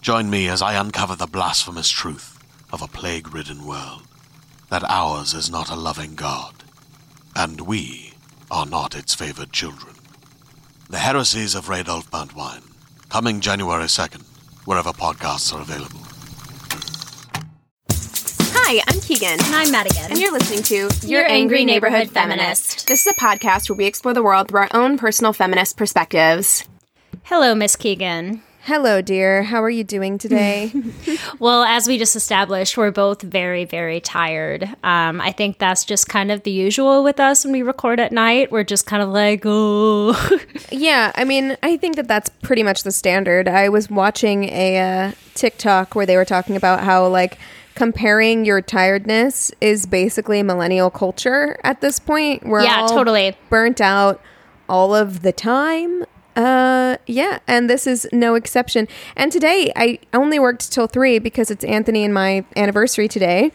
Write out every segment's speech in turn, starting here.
Join me as I uncover the blasphemous truth of a plague ridden world that ours is not a loving God, and we are not its favored children. The Heresies of Radolf Burntwine, coming January 2nd, wherever podcasts are available. Hi, I'm Keegan. And I'm Madigan. And you're listening to Your Angry Neighborhood Feminist. This is a podcast where we explore the world through our own personal feminist perspectives. Hello, Miss Keegan. Hello, dear. How are you doing today? well, as we just established, we're both very, very tired. Um, I think that's just kind of the usual with us when we record at night. We're just kind of like, oh. yeah, I mean, I think that that's pretty much the standard. I was watching a uh, TikTok where they were talking about how, like, comparing your tiredness is basically millennial culture at this point. We're yeah, all totally burnt out all of the time. Uh, yeah, and this is no exception. And today I only worked till three because it's Anthony and my anniversary today.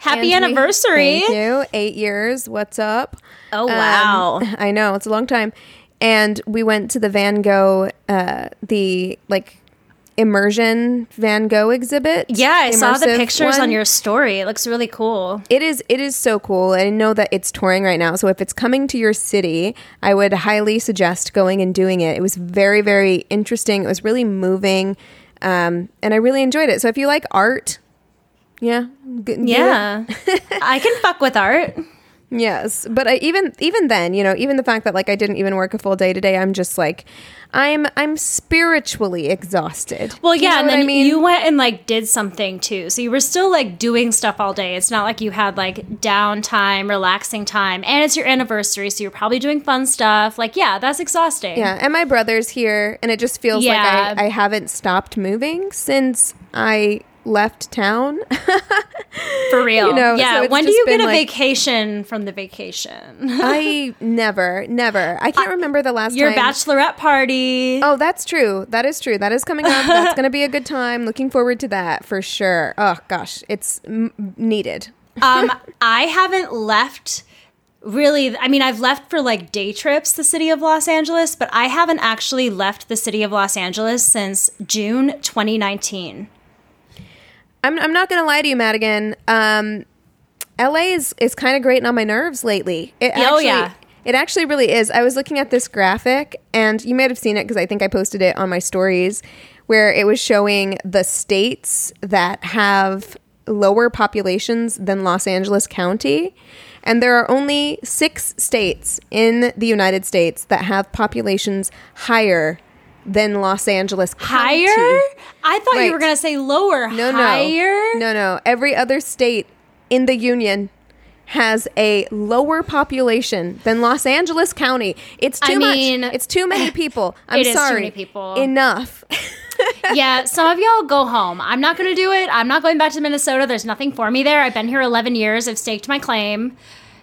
Happy and anniversary! We, thank you. Eight years. What's up? Oh wow! Um, I know it's a long time. And we went to the Van Gogh, uh, the like immersion Van Gogh exhibit. Yeah, I saw the pictures one. on your story. It looks really cool. It is it is so cool. I know that it's touring right now. So if it's coming to your city, I would highly suggest going and doing it. It was very very interesting. It was really moving. Um, and I really enjoyed it. So if you like art, yeah, yeah, I can fuck with art. Yes, but I, even even then, you know, even the fact that like I didn't even work a full day today, I'm just like, I'm I'm spiritually exhausted. Well, yeah, you know and then I mean? you went and like did something too. So you were still like doing stuff all day. It's not like you had like downtime, relaxing time, and it's your anniversary, so you're probably doing fun stuff. Like, yeah, that's exhausting. Yeah, and my brother's here, and it just feels yeah. like I, I haven't stopped moving since I left town. For real. You know, yeah. So when do you get a like, vacation from the vacation? I never, never. I can't remember the last Your time. bachelorette party. Oh, that's true. That is true. That is coming up. That's going to be a good time. Looking forward to that for sure. Oh, gosh. It's m- needed. um, I haven't left really i mean i've left for like day trips the city of los angeles but i haven't actually left the city of los angeles since june 2019 I'm, I'm not going to lie to you, Madigan. Um, LA is, is kind of grating on my nerves lately. It oh, actually, yeah. It actually really is. I was looking at this graphic, and you might have seen it because I think I posted it on my stories, where it was showing the states that have lower populations than Los Angeles County. And there are only six states in the United States that have populations higher than Los Angeles County. Higher? I thought right. you were going to say lower. No, higher? no. No, no. Every other state in the union has a lower population than Los Angeles County. It's too I mean- much. It's too many people. I'm It is too sorry. many people. Enough. yeah, some of y'all go home. I'm not going to do it. I'm not going back to Minnesota. There's nothing for me there. I've been here 11 years. I've staked my claim.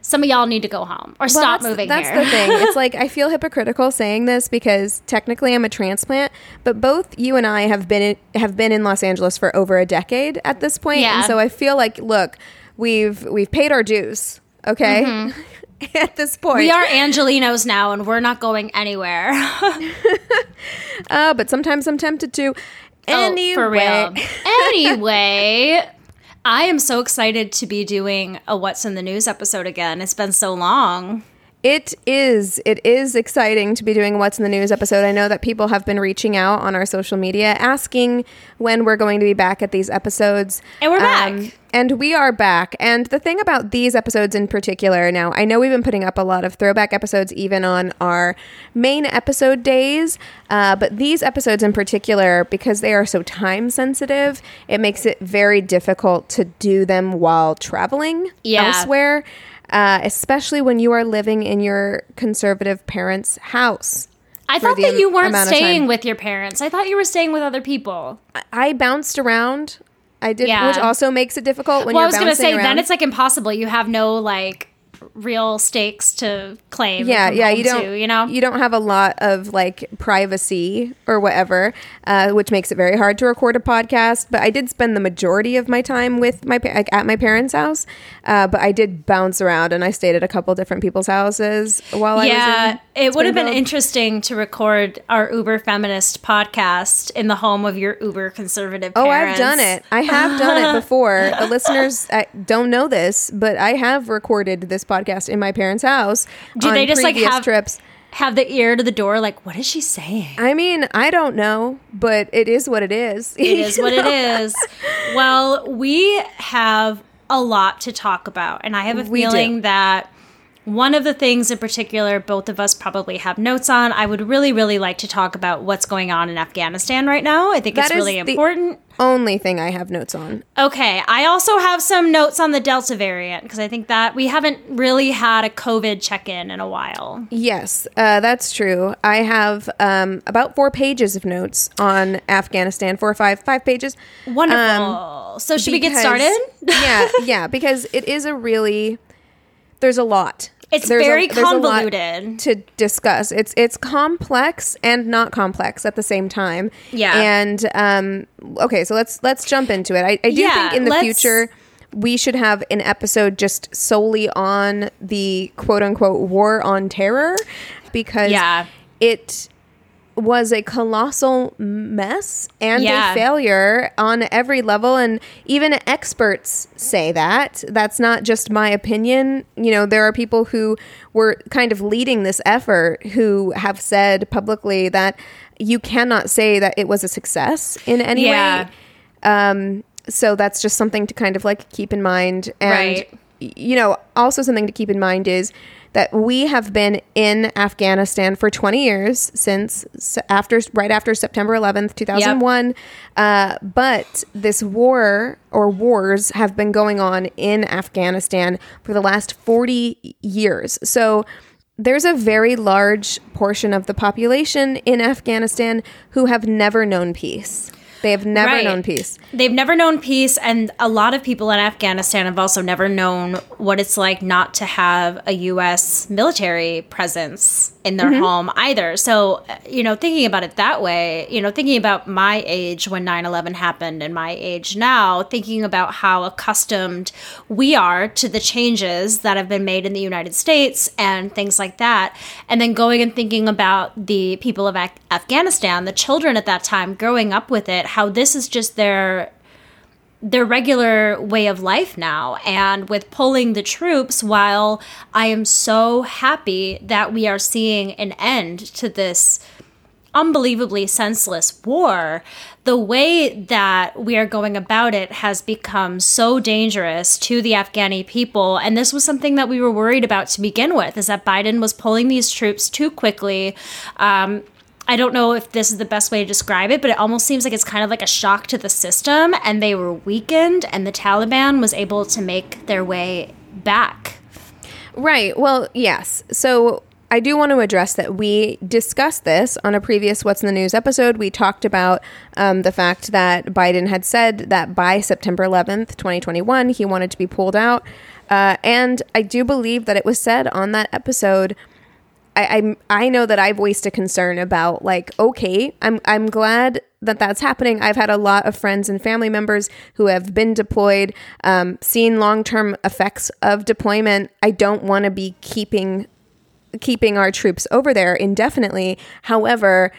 Some of y'all need to go home or stop that's, moving That's here. the thing. It's like I feel hypocritical saying this because technically I'm a transplant, but both you and I have been in, have been in Los Angeles for over a decade at this point, Yeah. and so I feel like look, we've we've paid our dues. Okay, at this point, Mm-hmm. we are Angelenos now, and we're not going anywhere. Uh, but sometimes I'm tempted to. Anyway, Oh, for real. anyway, I am so excited to be doing a What's in the News episode again. It's been so long. It is. It is exciting to be doing What's in the News episode. I know that people have been reaching out on our social media asking when we're going to be back at these episodes. And we're back. and we are back. And the thing about these episodes in particular, now, I know we've been putting up a lot of throwback episodes even on our main episode days, uh, but these episodes in particular, because they are so time sensitive, it makes it very difficult to do them while traveling Yeah. elsewhere uh, especially when you are living in your conservative parents' house. I thought that you weren't staying with your parents. I thought you were staying with other people. I bounced around. I did, Yeah. which also makes it difficult when well, I you're was going to say, around. then it's like impossible. You have no like real stakes to claim. yeah, yeah. You don't, to, you know, you don't have a lot of like privacy or whatever, uh, which makes it very hard to record a podcast. But I did spend the majority of my time with my like, at my parents' house. Uh, but I did bounce around, and I stayed at a couple different people's houses while I was. yeah, it would have been interesting to record our uber feminist podcast in the home of your uber conservative. Oh. I've done it. I have done it before. The listeners uh, don't know this, but I have recorded this podcast in my parents' house. Do they just like have trips? have the ear to the door? Like, what is she saying? I mean, I don't know, but it is what it is. It is what it is. Well, we have a lot to talk about, and I have a We do. feeling that one of the things in particular both of us probably have notes on. I would really, really like to talk about what's going on in Afghanistan right now. I think That it's is really the- important. Only thing I have notes on. Okay, I also have some notes on the Delta variant because I think that we haven't really had a COVID check in in a while. Yes, uh, that's true. I have um, about four pages of notes on Afghanistan. Four or five, five pages. Wonderful. so, should we get started? yeah, yeah, because it is a really there's a lot. It's There's very a lot convoluted. to discuss. It's it's complex and not complex at the same time. Yeah. And um, okay, so let's let's jump into it. I, I do Yeah, think in the future we should have an episode just solely on the quote unquote war on terror because Yeah. it was a colossal mess and Yeah. a failure on every level and even experts say that that's not just my opinion you know there are people who were kind of leading this effort who have said publicly that you cannot say that it was a success in any Yeah. way um, so that's just something to kind of like keep in mind and Right. you know also something to keep in mind is that we have been in Afghanistan for 20 years since after right after September 11th 2001 uh, but this war or wars have been going on in Afghanistan for the last 40 years. So there's a very large portion of the population in Afghanistan who have never known peace they have never Right. known peace They've never known peace, and a lot of people in Afghanistan have also never known what it's like not to have a U.S. military presence in their mm-hmm. home either. So, you know, thinking about it that way, you know, thinking about my age when 9 11 happened and my age now, thinking about how accustomed we are to the changes that have been made in the United States and things like that. And then going and thinking about the people of Af- Afghanistan, the children at that time growing up with it, how this is just their their regular way of life now. And with pulling the troops, while I am so happy that we are seeing an end to this unbelievably senseless war, the way that we are going about it has become so dangerous to the Afghani people. And this was something that we were worried about to begin with, is that Biden was pulling these troops too quickly. Um, I don't know if this is the best way to describe it, but it almost seems like it's kind of like a shock to the system, and they were weakened, and the Taliban was able to make their way back Right. Well, yes. So I do want to address that we discussed this on a previous What's in the News episode. We talked about um, the fact that Biden had said that by September 11th, 2021, he wanted to be pulled out. Uh, and I do believe that it was said on that episode. I, I I know that I voiced a concern about like okay I'm I'm glad that that's happening. I've had a lot of friends and family members who have been deployed, um, seen long term effects of deployment. I don't want to be keeping keeping our troops over there indefinitely. However,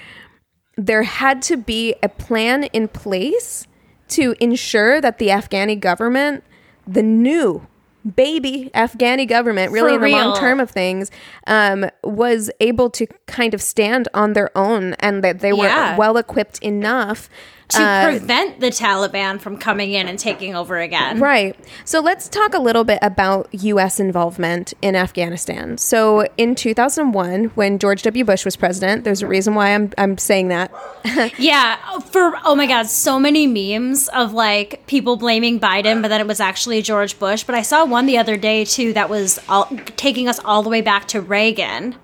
there had to be a plan in place to ensure that the Afghani government, the new baby Afghani government, really For in the real. long term of things, um, was able to kind of stand on their own and that they were Yeah. well equipped enough. To uh, prevent the Taliban from coming in and taking over again. Right. So let's talk a little bit about U.S. involvement in Afghanistan. So in 2001, when George W. Bush was president, there's a reason why I'm, I'm saying that. Yeah, for oh my god, so many memes of like people blaming Biden, but then it was actually George Bush. But I saw one the other day too that was all, taking us all the way back to Reagan.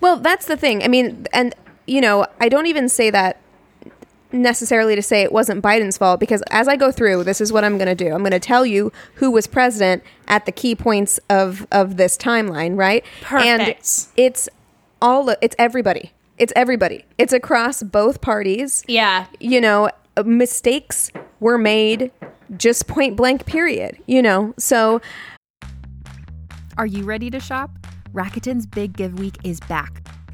Well, that's the thing. I mean, and, you know, I don't even say that necessarily to say it wasn't Biden's fault because as I go through, this is what I'm going to do. I'm going to tell you who was president at the key points of of this timeline, right? Perfect. And it's all it's everybody. It's everybody. It's across both parties. Yeah, You know, mistakes were made just point blank period, you know. So Are you ready to shop? Rakuten's Big Give Week is back.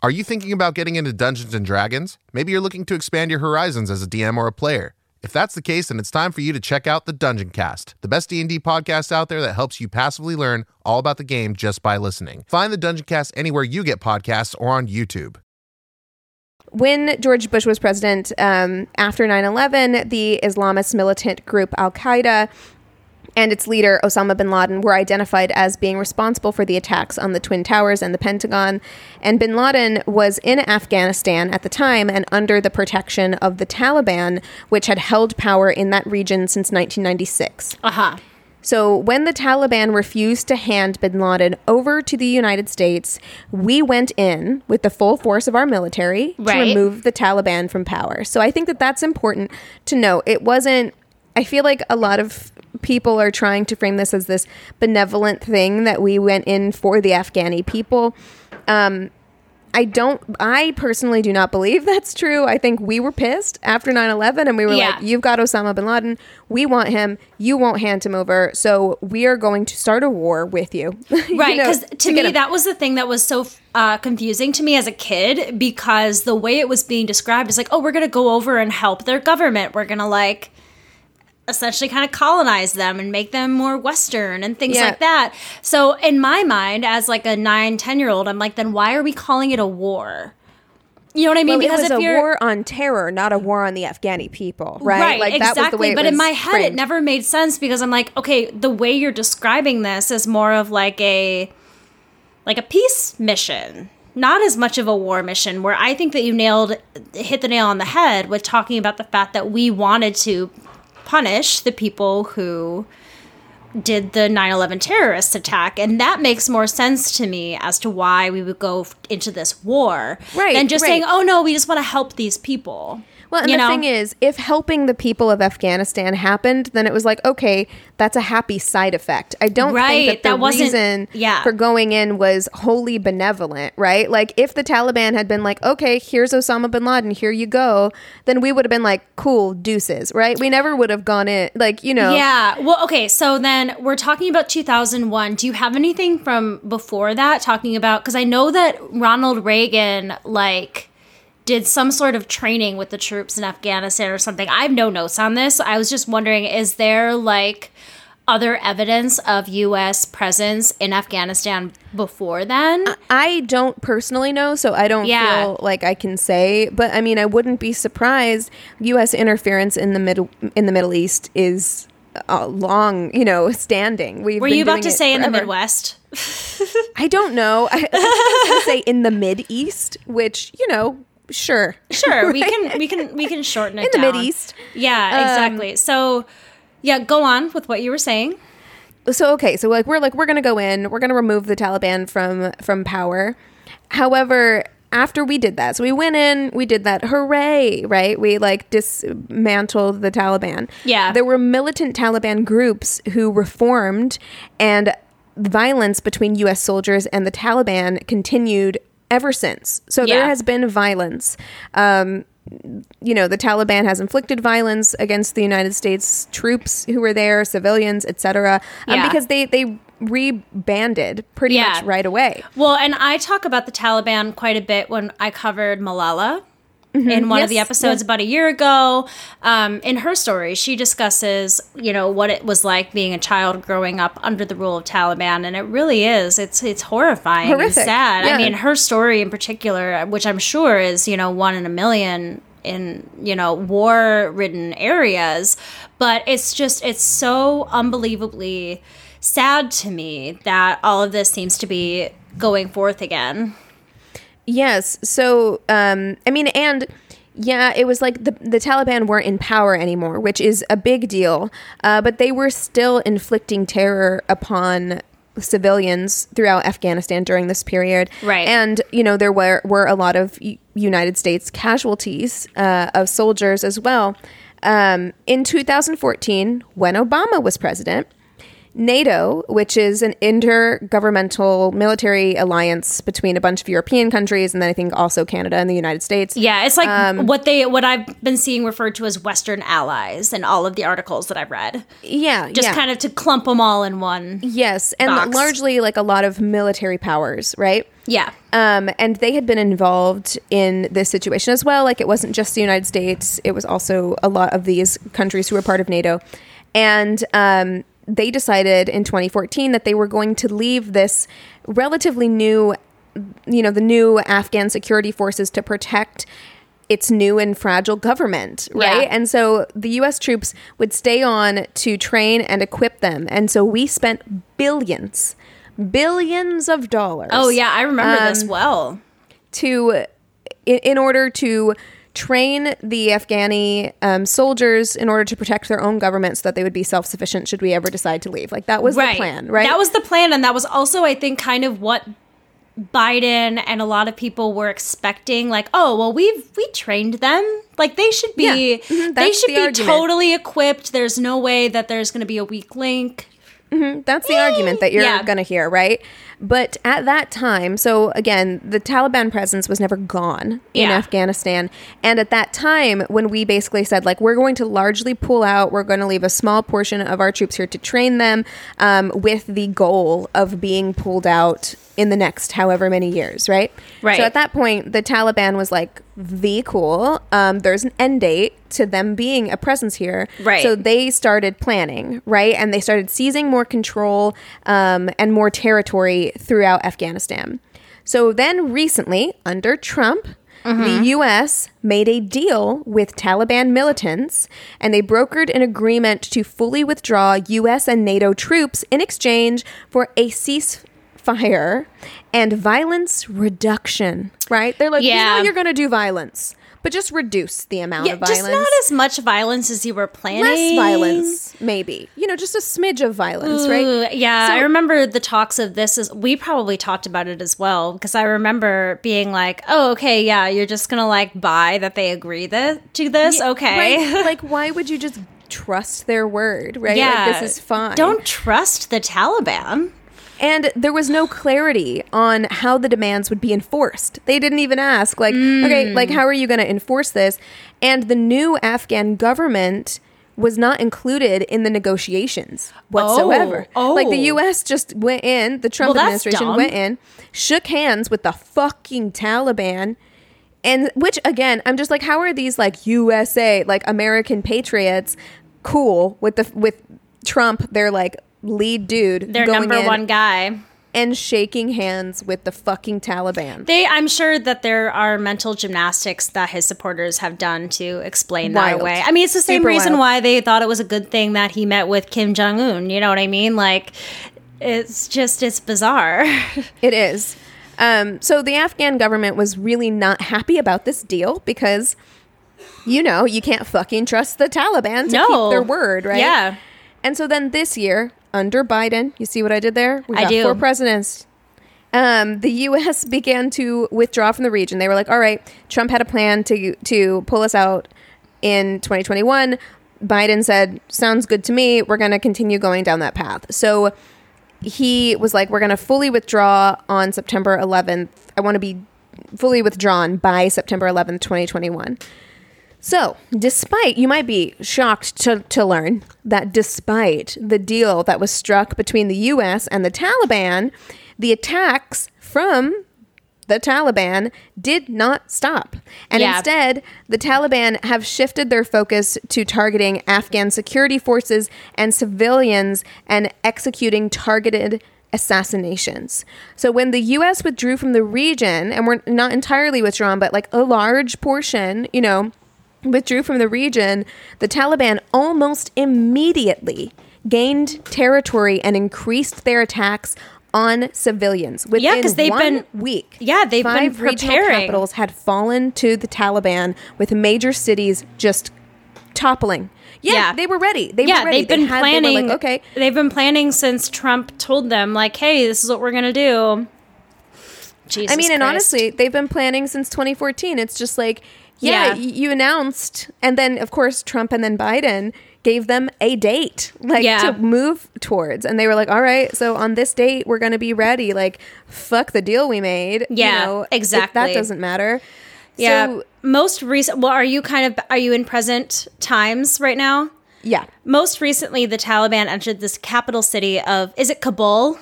Are you thinking about getting into Dungeons and Dragons? Maybe you're looking to expand your horizons as a DM or a player. If that's the case, then it's time for you to check out the Dungeon Cast, the best D&D podcast out there that helps you passively learn all about the game just by listening. Find the Dungeon Cast anywhere you get podcasts or on YouTube. when George Bush was president, um, after 9 11, the Islamist militant group Al Qaeda and its leader, Osama bin Laden, were identified as being responsible for the attacks on the Twin Towers and the Pentagon. And bin Laden was in Afghanistan at the time and under the protection of the Taliban, which had held power in that region since 1996. uh huh. So, when the Taliban refused to hand bin Laden over to the United States, we went in with the full force of our military to remove the Taliban from power. So, I think that that's important to know. It wasn't, I feel like a lot of people are trying to frame this as this benevolent thing that we went in for the Afghani people. Um, I don't, I personally do not believe that's true. I think we were pissed after 9 11 and we were Yeah. like, you've got Osama bin Laden. We want him. You won't hand him over. So we are going to start a war with you. You Right, know, because to, me him. that was the thing that was so uh, confusing to me as a kid because the way it was being described is like, oh, we're gonna go over and help their government. We're gonna like essentially kind of colonize them and make them more western and things Yeah. like that so in my mind as like a 9 10 year old i'm like then why are we calling it a war you know what i mean Well, it was a war on terror, not a war on the Afghani people, right? Right, that exactly. it but in my head, it never made sense because I'm like, okay, the way you're describing this is more of like a like a peace mission, not as much of a war mission. Where I think that you nailed hit the nail on the head with talking about the fact that we wanted to punish the people who did the 9-11 terrorist attack and that makes more sense to me as to why we would go into this war Right, than just right. saying oh no we just want to help these people Well, and You the know? thing is, if helping the people of Afghanistan happened, then it was like, okay, that's a happy side effect. I don't Right, think that the that wasn't- reason yeah. for going in was wholly benevolent, right? Like, if the Taliban had been like, okay, here's Osama bin Laden, here you go, then we would have been like, cool, deuces, right? We never would have gone in, like, you know. Yeah. Well, okay. So then we're talking about 2001. Do you have anything from before that talking about? Because I know that Ronald Reagan, like, did some sort of training with the troops in Afghanistan or something. I have no notes on this. I was just wondering, is there like other evidence of U.S. presence in Afghanistan before then? I don't personally know, so I don't Yeah. feel like I can say. But I mean, I wouldn't be surprised. U.S. interference in the middle in the Middle East is uh, long, you know, standing. We've Were you about to say in the. Midwest? I don't know. I, I was going to say in the Mid East, which you know, sure, Sure, we can we can we can shorten it in the down. Mid East. Yeah, um, exactly. so, yeah, go on with what you were saying. so okay so like we're like we're gonna go in we're gonna remove the taliban from from power however after we did that so we went in we did that hooray right we like dismantled the taliban Yeah. there were militant taliban groups who reformed and violence between us soldiers and the taliban continued ever since so there has been violence um, you know, the Taliban has inflicted violence against the United States troops who were there, civilians, etc. Um, Yeah. because they they rebanded pretty Yeah. much right away. Well, and I talk about the Taliban quite a bit when I covered Malala in one of the episodes yes. about a year ago. Um, in her story, she discusses, you know, what it was like being a child growing up under the rule of Taliban, and it really is. It's it's horrifying, and sad. Yeah. I mean, her story in particular, which I'm sure is, you know, one in a million in you know war-ridden areas, but it's just it's so unbelievably sad to me that all of this seems to be going forth again. Yes. So, um, I mean, and yeah, it was like the the Taliban weren't in power anymore, which is a big deal. Uh, but they were still inflicting terror upon civilians throughout Afghanistan during this period. Right. And you know there were were a lot of U- United States casualties uh, of soldiers as well. Um, in 2014, when Obama was president. NATO, which is an intergovernmental military alliance between a bunch of European countries and then I think also Canada and the United States. Yeah, it's like Um, what they what I've been seeing referred to as Western allies in all of the articles that I've read. Yeah. Just yeah. kind of to clump them all in one. Yes. And box. largely like a lot of military powers, right? Yeah. Um, and they had been involved in this situation as well. Like it wasn't just the United States, it was also a lot of these countries who were part of NATO. And um, they decided in 2014 that they were going to leave this relatively new, you know, the new Afghan security forces to protect its new and fragile government, right? Yeah. And so the US troops would stay on to train and equip them. And so we spent billions, billions of dollars Oh yeah, I remember this Um, well. to in, in order to train the Afghani um, soldiers in order to protect their own government so that they would be self-sufficient should we ever decide to leave like that was the plan right That was the plan, and that was also, I think, kind of what Biden and a lot of people were expecting. Like, oh, well, we've we trained them. Like they should be, Yeah. Mhm, they should the be argument. totally equipped. There's no way that there's going to be a weak link. That's the argument that you're Yeah. going to hear, right? But at that time, so again, the Taliban presence was never gone in Yeah. Afghanistan. And at that time, when we basically said, like, we're going to largely pull out, we're going to leave a small portion of our troops here to train them um, with the goal of being pulled out in the next however many years, right? Right. So at that point, the Taliban was like, the cool. Um, there's an end date to them being a presence here. Right. So they started planning, right? And they started seizing more control um, and more territory throughout Afghanistan. So then recently, under Trump, the mm-hmm. US made a deal with Taliban militants and they brokered an agreement to fully withdraw US and NATO troops in exchange for a ceasefire and violence reduction, right? They're like, Yeah. yeah. you're going to do violence, but just reduce the amount Yeah, of violence. just not as much violence as you were planning. less violence, maybe. You know, just a smidge of violence, Ooh, right? Yeah, So- I remember the talks of this. Is we probably talked about it as well because I remember being like, "Oh, okay, yeah, you're just gonna like buy that they agree that to this, Yeah, okay." right? like, why would you just trust their word, right? yeah, Like, this is fine. Don't trust the Taliban. And there was no clarity on how the demands would be enforced. They didn't even ask, like, Mm. okay, like, how are you going to enforce this? And the new Afghan government was not included in the negotiations whatsoever. Oh, Like, the oh. U.S. just went in, the Trump Well, administration dumb. went in, shook hands with the fucking Taliban. And which again, I'm just like, how are these like USA, like American patriots, cool with the with Trump? They're like lead dude, Their number one guy. and shaking hands with the fucking Taliban. They, I'm sure that there are mental gymnastics that his supporters have done to explain that Wild. away. I mean, it's the same Super reason wild. why they thought it was a good thing that he met with Kim Jong Un. You know what I mean? Like, it's just it's bizarre. It is. Um, so the Afghan government was really not happy about this deal because, you know, you can't fucking trust the Taliban to No. keep their word, right? Yeah. And so then this year, under Biden, you see what I did there? We I got do. Four presidents. Um, the U.S. began to withdraw from the region. They were like, "All right, Trump had a plan to to pull us out in 2021." Biden said, "Sounds good to me. We're going to continue going down that path." So he was like, "We're going to fully withdraw on September 11th. I want to be fully withdrawn by September 11th, 2021." So, despite, you might be shocked to, to learn that despite the deal that was struck between the US and the Taliban, the attacks from the Taliban did not stop. And Yeah. instead, the Taliban have shifted their focus to targeting Afghan security forces and civilians and executing targeted assassinations. So when the US withdrew from the region, and we're not entirely withdrawn, but like a large portion, you know, withdrew from the region, the Taliban almost immediately gained territory and increased their attacks on civilians. Yeah, because they've one been- week. Yeah, they've been five regional capitals had fallen to the Taliban, with major cities just toppling. Yeah, Yeah. they were ready. They yeah, were ready. they've been They had- they planning. like, okay, they've been planning since Trump told them, like, "Hey, this is what we're gonna do." Jesus I mean, and honestly, they've been planning since 2014. It's just like, yeah, Yeah. y- you announced, and then of course Trump and then Biden gave them a date, like Yeah. to move towards, and they were like, all right, so on this date we're going to be ready. Like, fuck the deal we made. Yeah, you know, it- exactly. that doesn't matter. yeah, So, most recent. Well, are you kind of are you in present times right now? yeah, Most recently, the Taliban entered this capital city of is it Kabul?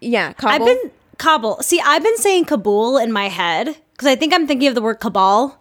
yeah. Kabul. I've been Kabul. See, I've been saying Kabul in my head because I think I'm thinking of the word cabal.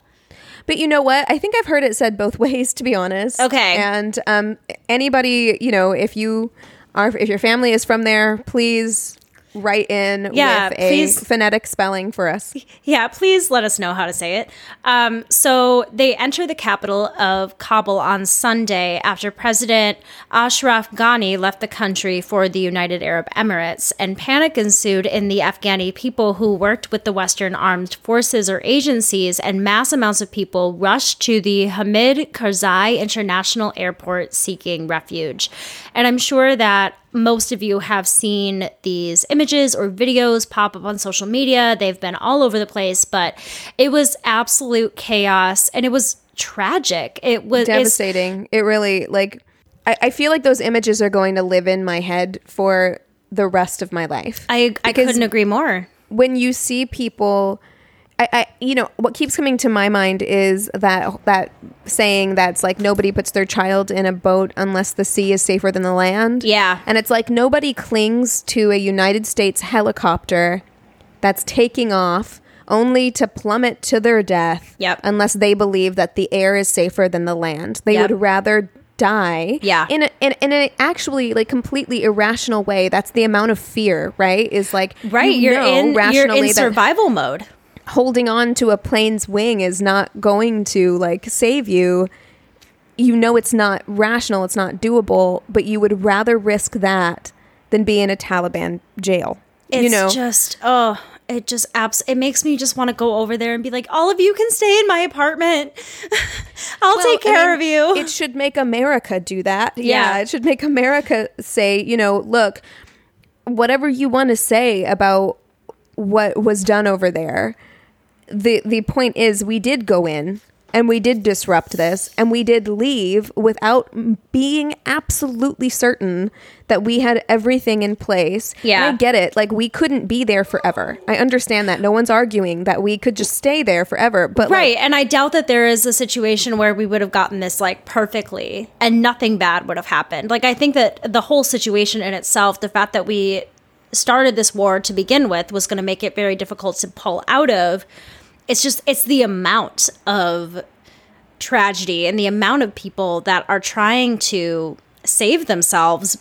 But you know what? I think I've heard it said both ways, to be honest. Okay. And um, anybody, you know, if you are, if your family is from there, please write in Yeah, with a please. phonetic spelling for us. Yeah, please let us know how to say it. Um, so they enter the capital of Kabul on Sunday after President Ashraf Ghani left the country for the United Arab Emirates, and panic ensued in the Afghani people who worked with the Western armed forces or agencies, and mass amounts of people rushed to the Hamid Karzai International Airport seeking refuge. And I'm sure that most of you have seen these images or videos pop up on social media. They've been all over the place, but it was absolute chaos and it was tragic. It was Devastating. It really, like, I, I feel like those images are going to live in my head for the rest of my life. I, I couldn't agree more. when you see people I, I you know what keeps coming to my mind is that that saying that's like nobody puts their child in a boat unless the sea is safer than the land Yeah. and it's like nobody clings to a united states helicopter that's taking off only to plummet to their death Yep. unless they believe that the air is safer than the land they Yep. would rather die Yeah. in a, in, in an actually like completely irrational way that's the amount of fear right is like Right, you are in you're rationally in that survival mode. Holding on to a plane's wing is not going to like save you you know it's not rational it's not doable but you would rather risk that than be in a taliban jail It's you know just oh, it just abs it makes me just want to go over there and be like, all of you can stay in my apartment. I'll Well, take care of you. It should make America do that. Yeah. Yeah. it should make America say, you know, look, whatever you want to say about what was done over there, the the point is we did go in and we did disrupt this and we did leave without being absolutely certain that we had everything in place. And Yeah. I get it. Like we couldn't be there forever. I understand that. No one's arguing that we could just stay there forever. But like, Right. and I doubt that there is a situation where we would have gotten this like perfectly and nothing bad would have happened. Like, I think that the whole situation in itself, the fact that we started this war to begin with, was going to make it very difficult to pull out of. It's just, it's the amount of tragedy and the amount of people that are trying to save themselves.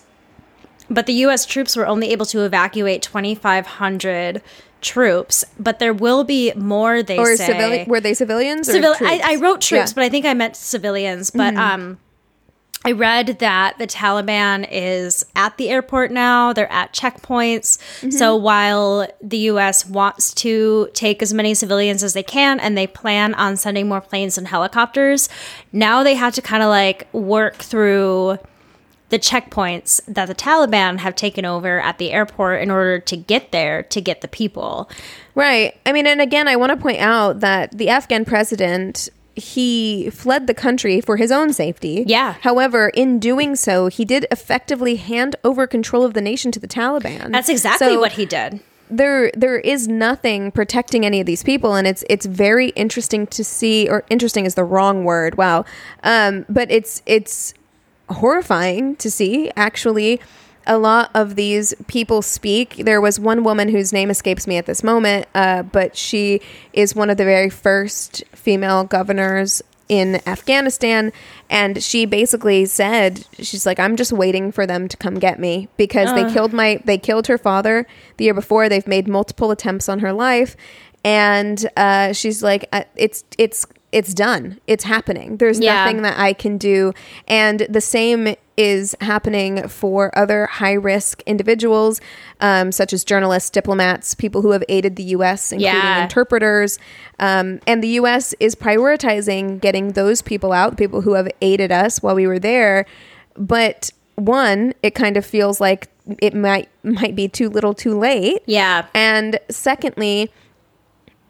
But the US troops were only able to evacuate 2,500 troops, but there will be more, they or say. civilian were they civilians or Civil-? I, I wrote troops, Yeah. Mm-hmm. but I think I meant civilians. But um, I read that the Taliban is at the airport now. They're at checkpoints. Mm-hmm. So while the U.S. wants to take as many civilians as they can, and they plan on sending more planes and helicopters, now they have to kind of like work through the checkpoints that the Taliban have taken over at the airport in order to get there to get the people. Right. I mean, and again, I want to point out that the Afghan president he fled the country for his own safety. Yeah. However, in doing so, he did effectively hand over control of the nation to the Taliban. That's exactly So what he did. there there is nothing protecting any of these people and it's it's very interesting to see or interesting is the wrong word wow um but it's it's horrifying to see actually a lot of these people speak. There was one woman whose name escapes me at this moment uh, but she is one of the very first female governors in Afghanistan. And she basically said she's like I'm just waiting for them to come get me because they killed my they killed her father the year before. They've made multiple attempts on her life. And uh, she's like uh, it's it's it's done. It's happening. There's Yeah. nothing that I can do. And the same is happening for other high risk individuals um, such as journalists diplomats people who have aided the US including Yeah. interpreters um, and the us is prioritizing getting those people out people who have aided us while we were there but one it kind of feels like it might might be too little too late Yeah. and secondly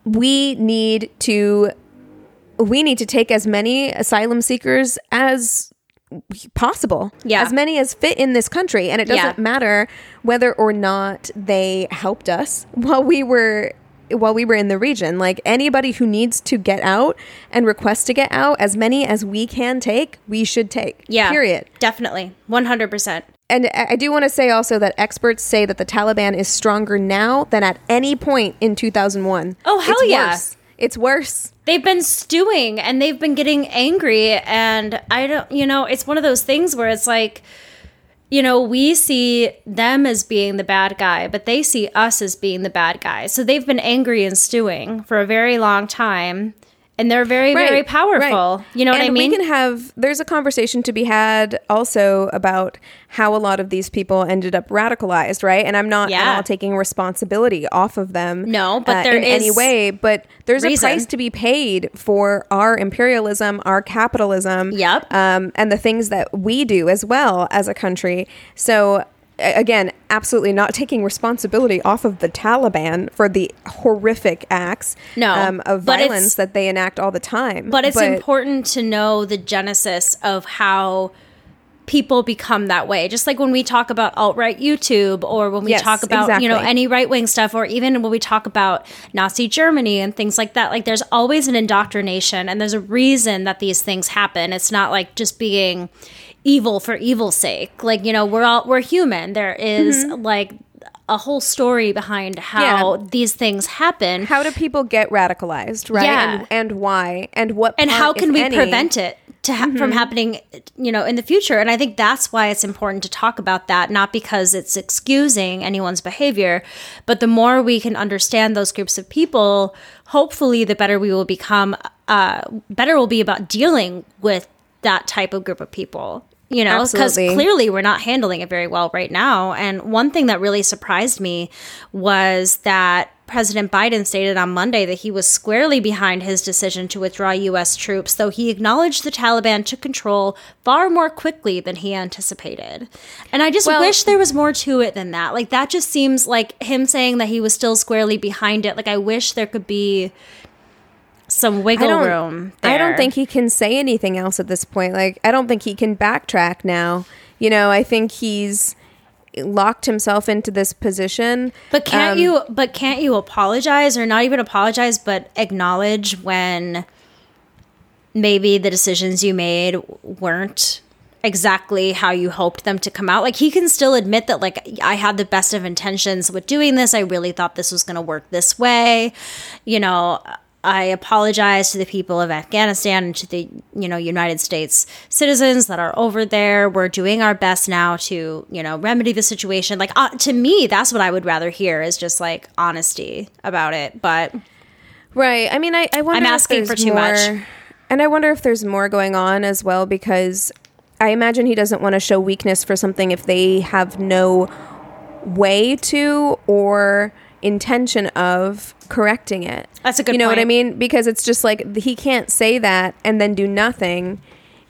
we need to we need to take as many asylum seekers as possible Yeah. as many as fit in this country and it doesn't Yeah. matter whether or not they helped us while we were while we were in the region like anybody who needs to get out and request to get out as many as we can take we should take Yeah. period Definitely. 100%. and I do want to say also that experts say that the Taliban is stronger now than at any point in 2001. Oh, hell it's yeah. Worse. It's worse. They've been stewing and they've been getting angry. And I don't, you know, it's one of those things where it's like, you know, we see them as being the bad guy, but they see us as being the bad guy. So they've been angry and stewing for a very long time. And they're very, very powerful. right. You know what I mean? We can have. There's a conversation to be had also about how a lot of these people ended up radicalized, right? And I'm not at all taking responsibility off of them. No, but uh, there in any way. But there's reason. a price to be paid for our imperialism, our capitalism. Yep. um, and the things that we do as well as a country. So, again, absolutely not taking responsibility off of the Taliban for the horrific acts No, um, of violence that they enact all the time. But it's important to know the genesis of how people become that way. Just like when we talk about alt right YouTube or when we Yes, talk about, you know, any right wing stuff or even when we talk about Nazi Germany and things like that. Like there's always an indoctrination and there's a reason that these things happen. It's not like just being evil for evil's sake. Like, you know, we're all we're human. There is, like a whole story behind how Mm-hmm. Yeah. these things happen How do people get radicalized, right? Yeah. And, and why? And what? and part, how can we any- prevent it to ha- from happening you know in the future and i think that's why it's important to talk about that not because it's excusing anyone's behavior but the more we can understand those groups of people hopefully the better we will become uh, better will be about dealing with that type of group of people you know, because clearly we're not handling it very well right now. And one thing that really surprised me was that President Biden stated on Monday that he was squarely behind his decision to withdraw U.S. troops, though he acknowledged the Taliban took control far more quickly than he anticipated. And I just Well- wish there was more to it than that. Like, that just seems like him saying that he was still squarely behind it. Like, I wish there could be some wiggle I room. I don't think he can say anything else at this point. Like, I don't think he can backtrack now. You know, I think he's locked himself into this position. But can't Um, you? But can't you apologize, or not even apologize, but acknowledge when maybe the decisions you made weren't exactly how you hoped them to come out? Like he can still admit that, like I had the best of intentions with doing this. I really thought this was going to work this way. You know. I apologize to the people of Afghanistan and to the you know United States citizens that are over there. We're doing our best now to you know remedy the situation. Like uh, to me, that's what I would rather hear is just like honesty about it. But Right. I mean, I, I wonder I'm asking for too more, much. And I wonder if there's more going on as well because I imagine he doesn't want to show weakness for something if they have no way to or intention of correcting it. That's a good You know what I mean? Because it's just like he can't say that and then do nothing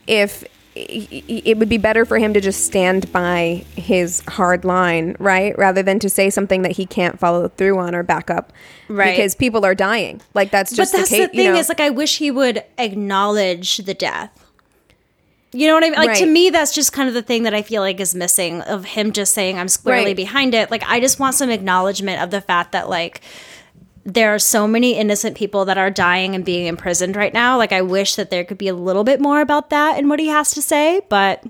if it would be better for him to just stand by his hard line, right? Rather than to say something that he can't follow through on or back up. Right. Because people are dying. Like that's just but that's the the, thing you know, is like I wish he would acknowledge the death. You know what I mean? Like to me, that's just kind of the thing that I feel like is missing of him just saying I'm squarely Right. behind it. Like I just want some acknowledgement of the fact that like there are so many innocent people that are dying and being imprisoned right now. Like I wish that there could be a little bit more about that in what he has to say, but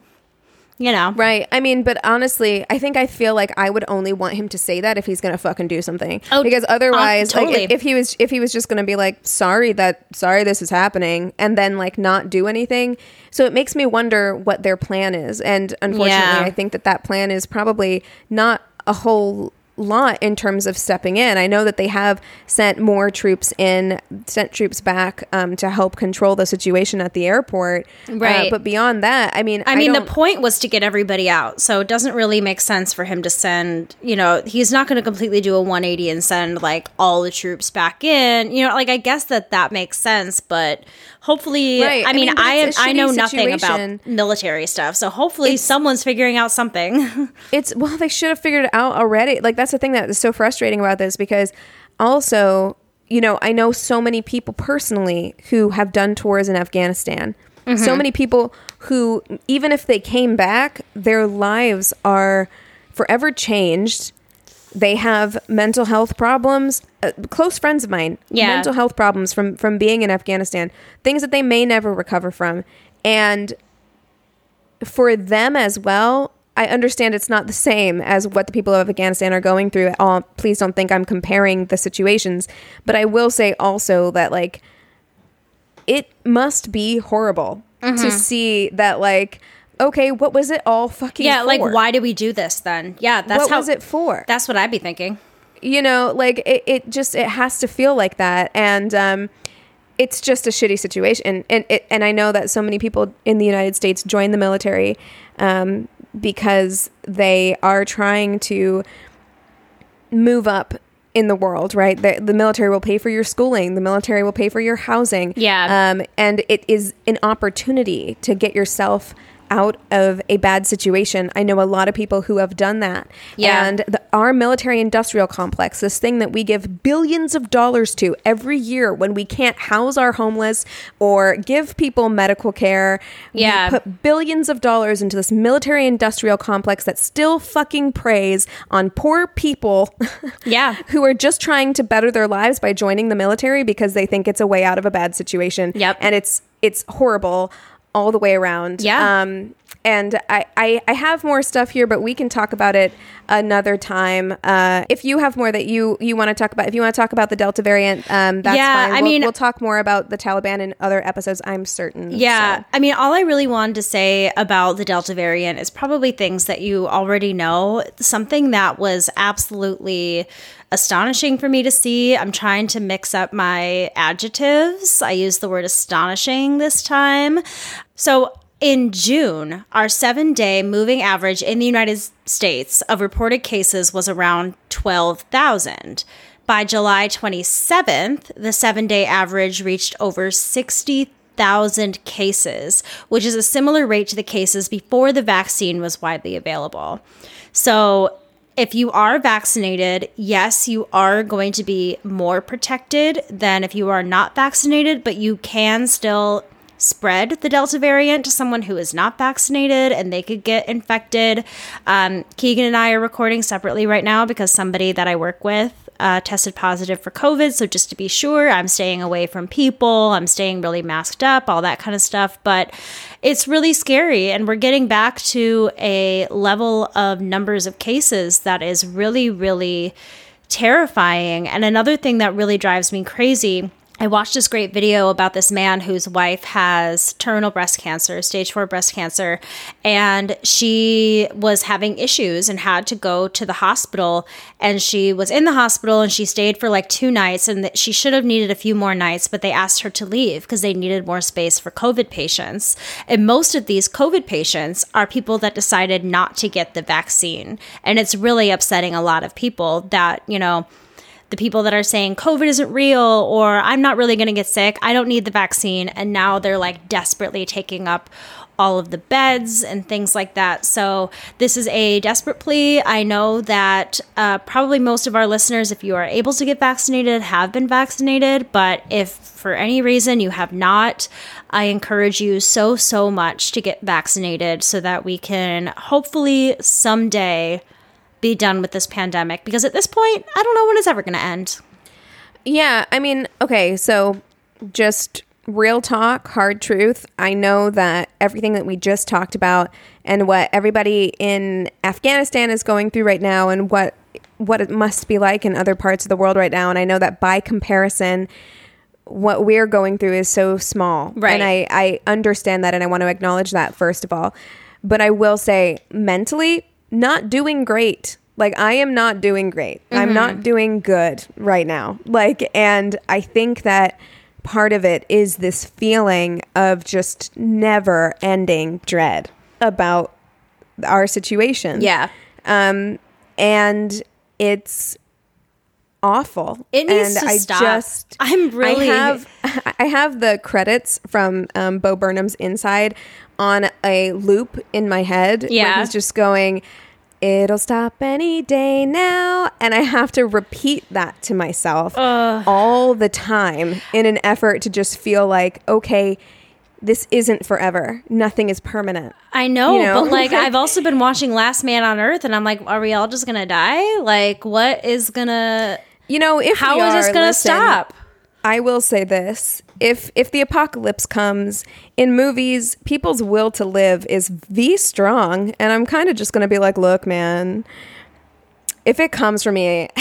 you know. Right. I mean, but honestly, I think I feel like I would only want him to say that if he's gonna fucking do something. Oh, because um, otherwise, like, totally. if, if he was if he was just gonna be like, sorry that sorry this is happening, and then like not do anything. So it makes me wonder what their plan is. And unfortunately, Yeah. I think that that plan is probably not a whole lot in terms of stepping in. I know that they have sent more troops in, sent troops back um, to help control the situation at the airport. Uh, Right. but beyond that, I mean, I mean, the point was to get everybody out. So it doesn't really make sense for him to send, you know, he's not going to completely do a 180 and send like all the troops back in. You know, like I guess that that makes sense, but hopefully, Right. I I mean, mean, I it's a I know shitty nothing about military stuff. So hopefully someone's figuring out something. It's well, they should have figured it out already. Like that's the thing that is so frustrating about this because also, you know, I know so many people personally who have done tours in Afghanistan. So mm-hmm. many people who even if they came back, their lives are forever changed. They have mental health problems. Uh, close friends of mine, Yeah. mental health problems from from being in Afghanistan, things that they may never recover from. And for them as well, I understand it's not the same as what the people of Afghanistan are going through at all. Please don't think I'm comparing the situations, but I will say also that like it must be horrible to see that like okay, what was it all fucking yeah, like why do we do this then? Yeah, that's what how was it for? That's what I'd be thinking. you know like it, it just it has to feel like that and um it's just a shitty situation and and, it, and i know that so many people in the united states join the military um, because they are trying to move up in the world right the, the military will pay for your schooling the military will pay for your housing Yeah. um, and it is an opportunity to get yourself out of a bad situation. I know a lot of people who have done that. Yeah. And the, our military industrial complex, this thing that we give billions of dollars to every year when we can't house our homeless or give people medical care. Yeah. We put billions of dollars into this military industrial complex that still fucking preys on poor people. Yeah. who are just trying to better their lives by joining the military because they think it's a way out of a bad situation. Yep. And it's it's horrible all the way around. Yeah. Um and I, I, I have more stuff here, but we can talk about it another time. Uh, if you have more that you, you want to talk about, if you want to talk about the Delta variant, um, that's Yeah, fine. I We'll- mean- we'll talk more about the Taliban in other episodes. I'm certain. Yeah. So. I mean, all I really wanted to say about the Delta variant is probably things that you already know. Something that was absolutely astonishing for me to see. I'm trying to mix up my adjectives. I use the word astonishing this time. So, in June, our seven day moving average in the United States of reported cases was around 12,000. By July 27th, the seven day average reached over 60,000 cases, which is a similar rate to the cases before the vaccine was widely available. So, if you are vaccinated, yes, you are going to be more protected than if you are not vaccinated, but you can still spread the Delta variant to someone who is not vaccinated and they could get infected. Um, Keegan and I are recording separately right now because somebody that I work with uh, tested positive for COVID. So just to be sure, I'm staying away from people, I'm staying really masked up, all that kind of stuff. But it's really scary. And we're getting back to a level of numbers of cases that is really, really terrifying. And another thing that really drives me crazy I watched this great video about this man whose wife has terminal breast cancer, stage four breast cancer, and she was having issues and had to go to the hospital. And she was in the hospital and she stayed for like two nights, and she should have needed a few more nights, but they asked her to leave because they needed more space for COVID patients. And most of these COVID patients are people that decided not to get the vaccine. And it's really upsetting a lot of people that, you know, the people that are saying COVID isn't real or I'm not really going to get sick, I don't need the vaccine. And now they're like desperately taking up all of the beds and things like that. So, this is a desperate plea. I know that uh, probably most of our listeners, if you are able to get vaccinated, have been vaccinated. But if for any reason you have not, I encourage you so, so much to get vaccinated so that we can hopefully someday be done with this pandemic because at this point, I don't know when it's ever going to end. Yeah, I mean, okay, so just real talk, hard truth. I know that everything that we just talked about and what everybody in Afghanistan is going through right now and what what it must be like in other parts of the world right now and I know that by comparison what we're going through is so small. Right. And I I understand that and I want to acknowledge that first of all. But I will say mentally not doing great. Like I am not doing great. Mm-hmm. I'm not doing good right now. Like and I think that part of it is this feeling of just never ending dread about our situation. Yeah. Um and it's awful. It needs and to I stop. Just, I'm really I have I have the credits from um, Bo Burnham's Inside on a loop in my head. Yeah. he's just going. It'll stop any day now, and I have to repeat that to myself all the time in an effort to just feel like, okay, this isn't forever. Nothing is permanent. I know, You know? but like I've also been watching Last Man on Earth and I'm like, are we all just going to die? Like what is going to You know, if How is this gonna listen, stop? I will say this: if if the apocalypse comes in movies, people's will to live is v strong, and I'm kind of just gonna be like, look, man. If it comes for me,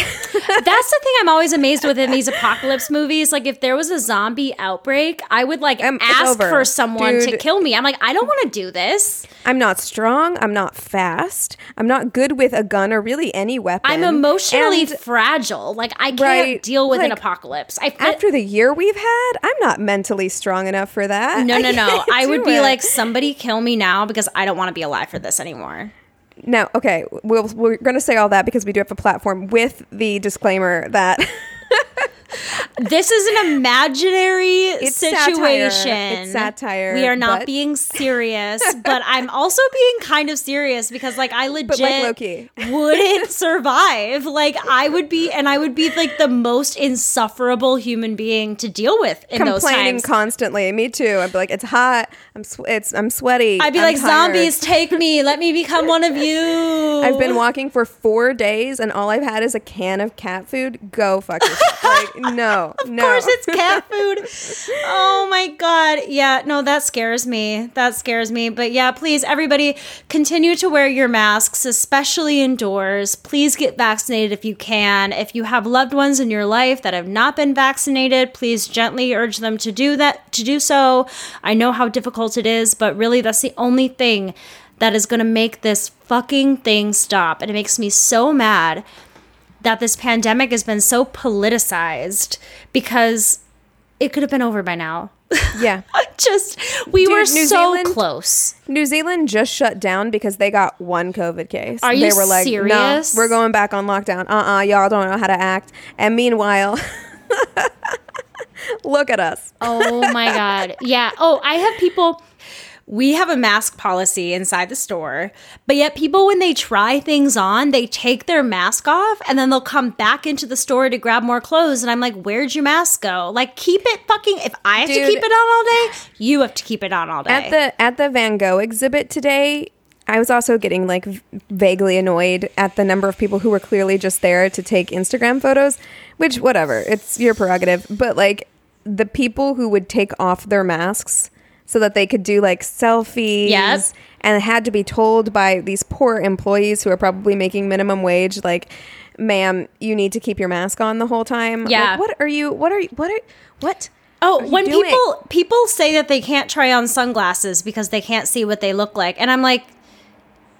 That's the thing I'm always amazed with in these apocalypse movies. Like, if there was a zombie outbreak, I would like it's ask for someone to kill me. I'm like, I don't want to do this. I'm not strong. I'm not fast. I'm not good with a gun or really any weapon. I'm emotionally And fragile. Like, I can't Right, deal with an apocalypse. I after the year we've had, I'm not mentally strong enough for that. no, no, no. I would do be it. like, somebody kill me now because I don't want to be alive for this anymore. No, okay. We'll, we're going to say all that because we do have a platform with the disclaimer that This is an imaginary It's satire. situation. It's satire, We are not but- being serious, but I'm also being kind of serious because, like, I legit like wouldn't survive. Like, I would be, and I would be like the most insufferable human being to deal with in those complaining times. constantly. Me too. I'd be like, it's hot. I'm sw- it's I'm sweaty. I'd be I'm like, tired." zombies, take me. Let me become one of you. I've been walking for four days and all I've had is a can of cat food. Go fuck yourself. like, no, no. Of course, it's cat food. Oh my god. Yeah, no, that scares me. That scares me. But yeah, please, everybody, continue to wear your masks, especially indoors. Please get vaccinated if you can. If you have loved ones in your life that have not been vaccinated, please gently urge them to do that. To do so. I know how difficult it is, but really, that's the only thing that is going to make this fucking thing stop. And it makes me so mad that this pandemic has been so politicized because it could have been over by now. Yeah. just we Dude, were New so Zealand- close. New Zealand just shut down because they got one COVID case. Are they you were like, serious? No, we're going back on lockdown. Uh uh-uh, uh, you all don't know how to act. And meanwhile, look at us. Oh my god. Yeah. Oh, I have people we have a mask policy inside the store, but yet people when they try things on, they take their mask off and then they'll come back into the store to grab more clothes and I'm like, "Where'd your mask go?" Like keep it fucking if I have to keep it on all day, you have to keep it on all day. At the at the Van Gogh exhibit today, I was also getting like vaguely annoyed at the number of people who were clearly just there to take Instagram photos, which whatever, it's your prerogative, but like the people who would take off their masks so that they could do like selfies Yep. and had to be told by these poor employees who are probably making minimum wage like ma'am you need to keep your mask on the whole time Like, Yeah. what are you what are you what are what Oh, when doing? people people say that they can't try on sunglasses because they can't see what they look like, and I'm like,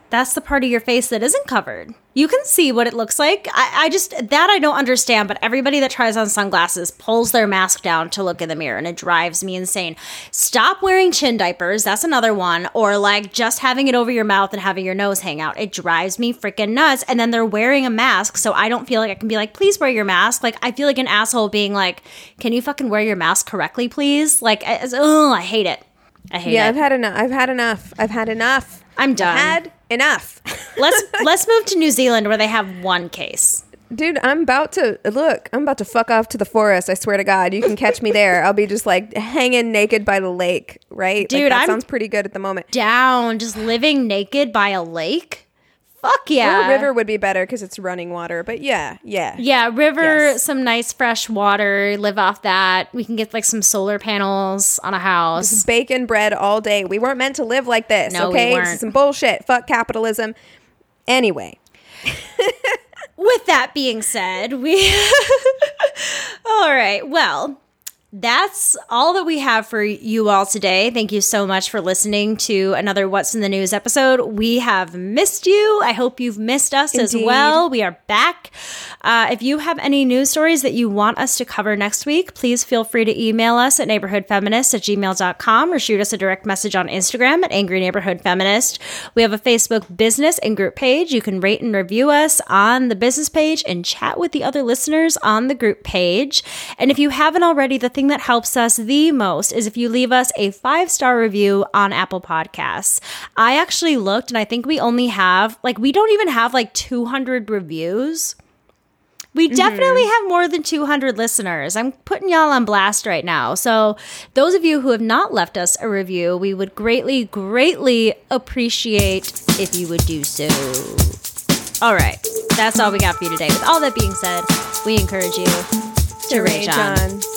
that's the part of your face that isn't covered. You can see what it looks like. I, I just that I don't understand. But everybody that tries on sunglasses pulls their mask down to look in the mirror, and it drives me insane. Stop wearing chin diapers. That's another one. Or like just having it over your mouth and having your nose hang out. It drives me freaking nuts. And then they're wearing a mask, so I don't feel like I can be like, please wear your mask. Like I feel like an asshole being like, can you fucking wear your mask correctly, please? Like, oh, I hate it. I hate yeah it. i've had enough i've had enough i've had enough I'm done. had enough. Let's let's move to New Zealand where they have one case. dude i'm about to look i'm about to fuck off to the forest i swear to god. You can catch me there. I'll be just like hanging naked by the lake right? Like, Dude, that I'm- sounds pretty good at the moment. Down, just living naked by a lake. Fuck or yeah. a river would be better because it's running water but yeah yeah Yeah, river, Yes. some nice fresh water, live off that. We can get like some solar panels on a house. bacon bread all day we weren't meant to live like this No, we okay weren't. some bullshit fuck capitalism anyway With that being said, we All right. Well, that's all that we have for you all today. Thank you so much for listening to another What's in the News episode. We have missed you. I hope you've missed us as well. We are back. Uh, if you have any news stories that you want us to cover next week, please feel free to email us at neighborhoodfeminist at gmail.com or shoot us a direct message on Instagram at Angry Neighborhood Feminist. We have a Facebook business and group page. You can rate and review us on the business page and chat with the other listeners on the group page. And if you haven't already, the thing that helps us the most is if you leave us a five star review on Apple Podcasts. I actually looked and I think we only have, like, we don't even have like 200 reviews. We mm-hmm. definitely have more than 200 listeners. I'm putting y'all on blast right now. So, those of you who have not left us a review, we would greatly, greatly appreciate if you would do so. All right, that's all we got for you today. With all that being said, we encourage you to rage on.